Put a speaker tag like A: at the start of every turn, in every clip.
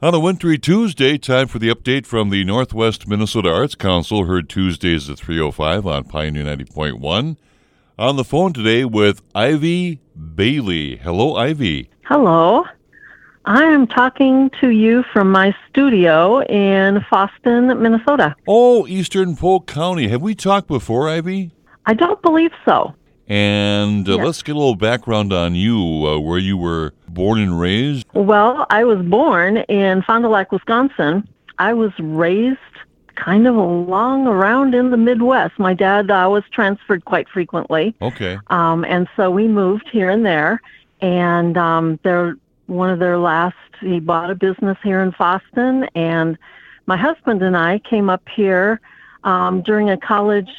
A: On a wintry Tuesday, time for the update from the Northwest Minnesota Arts Council, heard Tuesdays at 3.05 on Pioneer 90.1. On the phone today with Ivy Bailie. Hello, Ivy.
B: Hello. I am talking to you from my studio in Fosston, Minnesota.
A: Oh, Eastern Polk County. Have we talked before, Ivy?
B: I don't believe so.
A: And uh,
B: Yes.
A: let's get a little background on you, uh, where you were born and raised.
B: Well, I was born in Fond du Lac, Wisconsin. I was raised kind of along around in the Midwest. My dad uh, was transferred quite frequently.
A: Okay.
B: Um, and so we moved here and there. And um, they're, one of their last, he bought a business here in Fosston. And my husband and I came up here um, during a college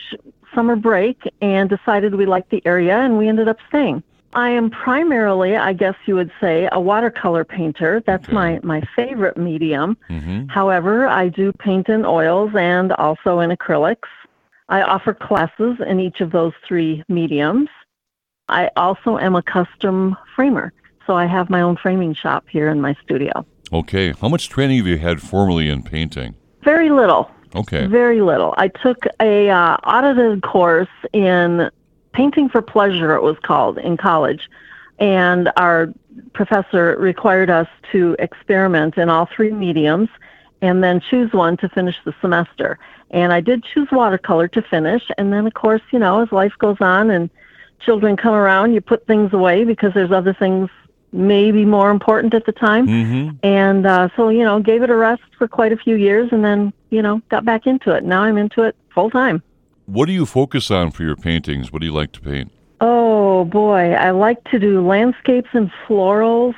B: summer break and decided we liked the area, and we ended up staying. I am primarily, I guess you would say, a watercolor painter. That's
A: Okay.
B: my, my favorite medium.
A: hmm
B: However, I do paint in oils and also in acrylics. I offer classes in each of those three mediums. I also am a custom framer, so I have my own framing shop here in my studio.
A: Okay. How much training have you had formally in painting?
B: Very little,
A: Okay.
B: very little. I took a uh, audited course in painting for pleasure, it was called in college, and our professor required us to experiment in all three mediums and then choose one to finish the semester. And I did choose watercolor to finish, and then of course, you know, as life goes on and children come around, you put things away because there's other things maybe more important at the time.
A: hmm
B: And uh, so, you know, gave it a rest for quite a few years and then, you know, got back into it. Now I'm into it full time.
A: What do you focus on for your paintings? What do you like to paint?
B: Oh, boy. I like to do landscapes and florals,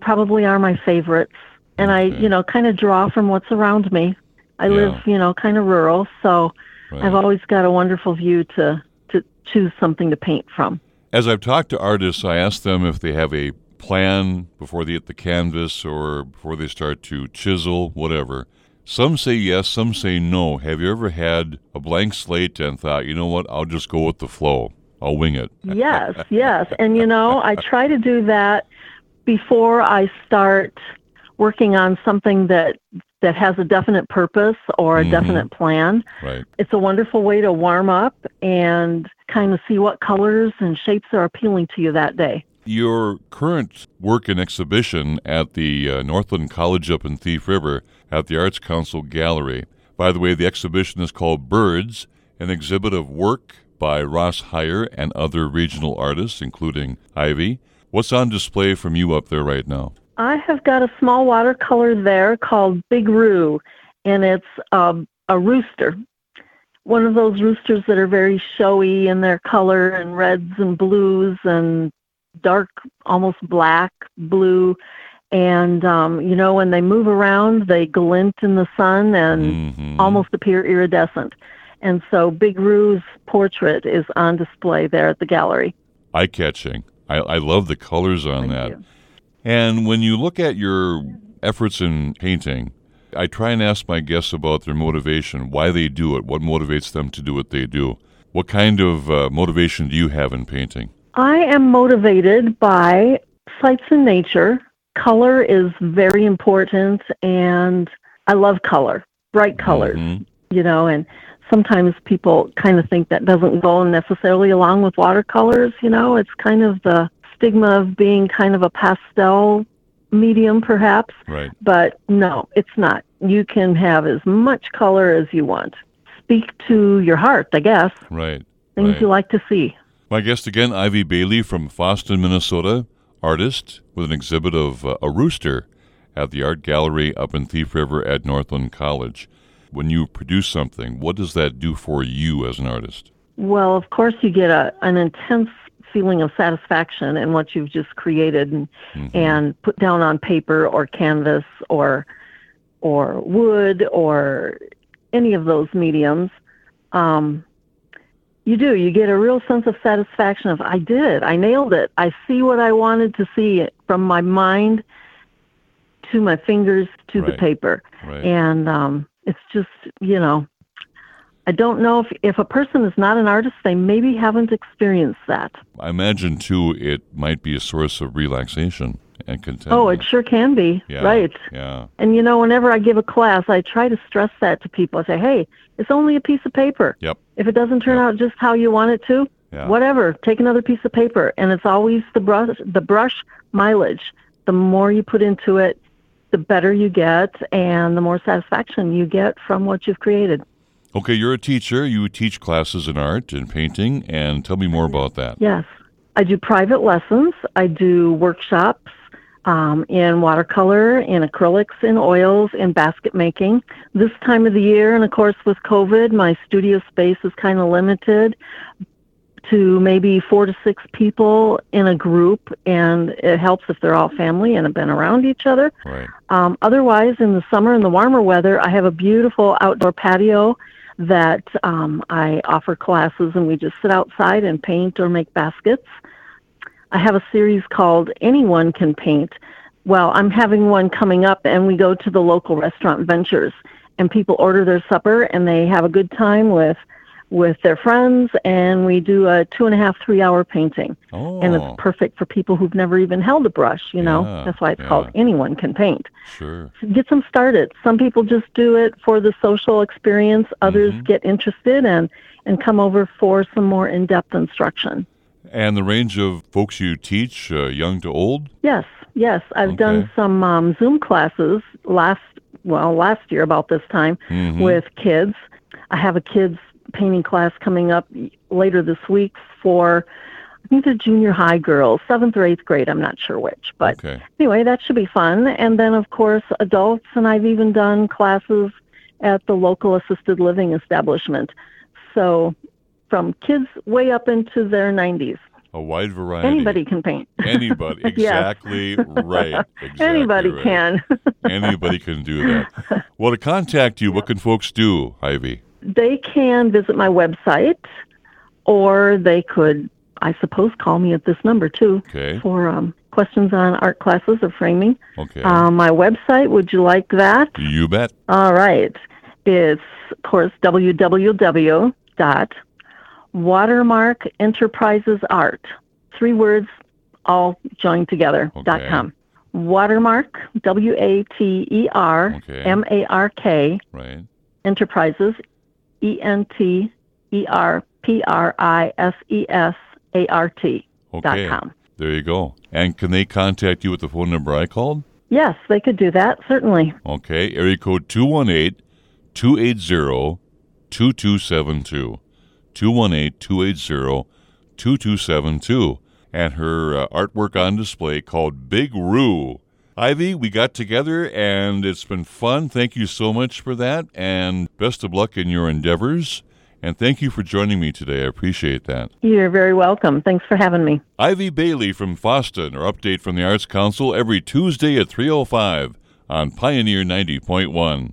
B: probably are my favorites. And I, you know, kind of draw from what's around me. I
A: Yeah.
B: live, you know, kind of rural, so
A: Right.
B: I've always got a wonderful view to, to choose something to paint from.
A: As I've talked to artists, I ask them if they have a plan before they hit the canvas or before they start to chisel, whatever. Some say yes, some say no. Have you ever had a blank slate and thought, you know what, I'll just go with the flow? I'll wing it.
B: yes, yes. And you know, I try to do that before I start working on something that that has a definite purpose or a
A: Mhm.
B: definite plan.
A: Right.
B: It's a wonderful way to warm up and kind of see what colors and shapes are appealing to you that day.
A: Your current work and exhibition at the uh, Northland College up in Thief River at the Arts Council Gallery. By the way, the exhibition is called Birds, an exhibit of work by Ross Heyer and other regional artists, including Ivy. What's on display from you up there right now?
B: I have got a small watercolor there called Big Roo, and it's um, a rooster. One of those roosters that are very showy in their color and reds and blues and dark, almost black, blue. And, um, you know, when they move around, they glint in the sun and
A: Mhm.
B: almost appear iridescent. And so Big Roo's portrait is on display there at the gallery.
A: eye catching. I, I love the colors on
B: Thank
A: that.
B: you.
A: And when you look at your efforts in painting, I try and ask my guests about their motivation, why they do it, what motivates them to do what they do. What kind of uh, motivation do you have in painting?
B: I am motivated by sights in nature. Color is very important, and I love color, bright colors,
A: Mhm.
B: you know, and sometimes people kind of think that doesn't go necessarily along with watercolors, you know, it's kind of the stigma of being kind of a pastel medium, perhaps,
A: Right.
B: but no, it's not. You can have as much color as you want. Speak to your heart, I guess,
A: Right.
B: things
A: Right.
B: you like to see.
A: My guest again, Ivy Bailie from Fosston, Minnesota, artist with an exhibit of uh, a rooster at the Art Gallery up in Thief River at Northland College. When you produce something, what does that do for you as an artist?
B: Well, of course, you get a, an intense feeling of satisfaction in what you've just created and,
A: Mhm.
B: and put down on paper or canvas or or wood or any of those mediums. Um, you do. You get a real sense of satisfaction of I did it. I nailed it. I see what I wanted to see from my mind to my fingers to the paper
A: Right.
B: and um, it's just you know i don't know if if a person is not an artist they maybe haven't experienced that
A: I imagine too it might be a source of relaxation and contentment.
B: Oh, it sure can be.
A: Yeah.
B: Right.
A: Yeah.
B: And you know, whenever I give a class, I try to stress that to people. I say, hey, it's only a piece of paper.
A: Yep.
B: If it doesn't turn
A: Yep.
B: out just how you want it to,
A: Yeah.
B: whatever, take another piece of paper. And it's always the brush, the brush mileage. The more you put into it, the better you get and the more satisfaction you get from what you've created.
A: Okay, you're a teacher. You teach classes in art and painting, and tell me more about that.
B: Yes. I do private lessons. I do workshops um, in watercolor, in acrylics, in oils, in basket making. This time of the year, and of course with COVID, my studio space is kind of limited to maybe four to six people in a group, and it helps if they're all family and have been around each other.
A: Right.
B: Um, otherwise, in the summer and the warmer weather, I have a beautiful outdoor patio that um, I offer classes, and we just sit outside and paint or make baskets. I have a series called Anyone Can Paint. Well, I'm having one coming up, and we go to the local restaurant Ventures, and people order their supper, and they have a good time with with their friends, and we do a two and a half, three hour painting
A: Oh,
B: and it's perfect for people who've never even held a brush you know
A: Yeah,
B: that's why it's
A: yeah.
B: called anyone can paint
A: sure.
B: get them started some people just do it for the social experience others
A: Mhm.
B: get interested and and come over for some more in-depth instruction
A: And the range of folks you teach, uh, young to old?
B: yes yes i've
A: Okay.
B: done some um, zoom classes last well last year about this time
A: Mhm.
B: with kids i have a kids painting class coming up later this week for I think they're junior high girls, seventh or eighth grade. I'm not sure which, but
A: okay.
B: anyway, that should be fun. And then, of course, adults, and I've even done classes at the local assisted living establishment. So, from kids way up into their 90s,
A: A wide variety.
B: anybody can paint.
A: Anybody. Exactly right. Exactly
B: anybody
A: right.
B: can.
A: Anybody can do that. Well, to contact you, what can folks do, Ivy?
B: they can visit my website, or they could, I suppose, call me at this number too
A: Okay.
B: for um, questions on art classes or framing.
A: Okay.
B: Um, my website, would you like that?
A: you bet.
B: All right. It's, of course, www dot watermark enterprises art. Three words all joined together. dot com. Watermark, W A T E R
A: Okay.
B: M A R K,
A: Right.
B: enterprises, E N T E R P R I S E S A R T dot com.
A: There you go. And can they contact you with the phone number I called?
B: Yes, they could do that, certainly.
A: Okay. Area code 218 280 2272. 218 280 2272. And her uh, artwork on display called Big Roo. Ivy, we got together and it's been fun. Thank you so much for that. And best of luck in your endeavors. And thank you for joining me today. I appreciate that.
B: You're very welcome. Thanks for having me.
A: Ivy Bailie from Fosston, our update from the Arts Council every Tuesday at 3.05 on Pioneer 90.1.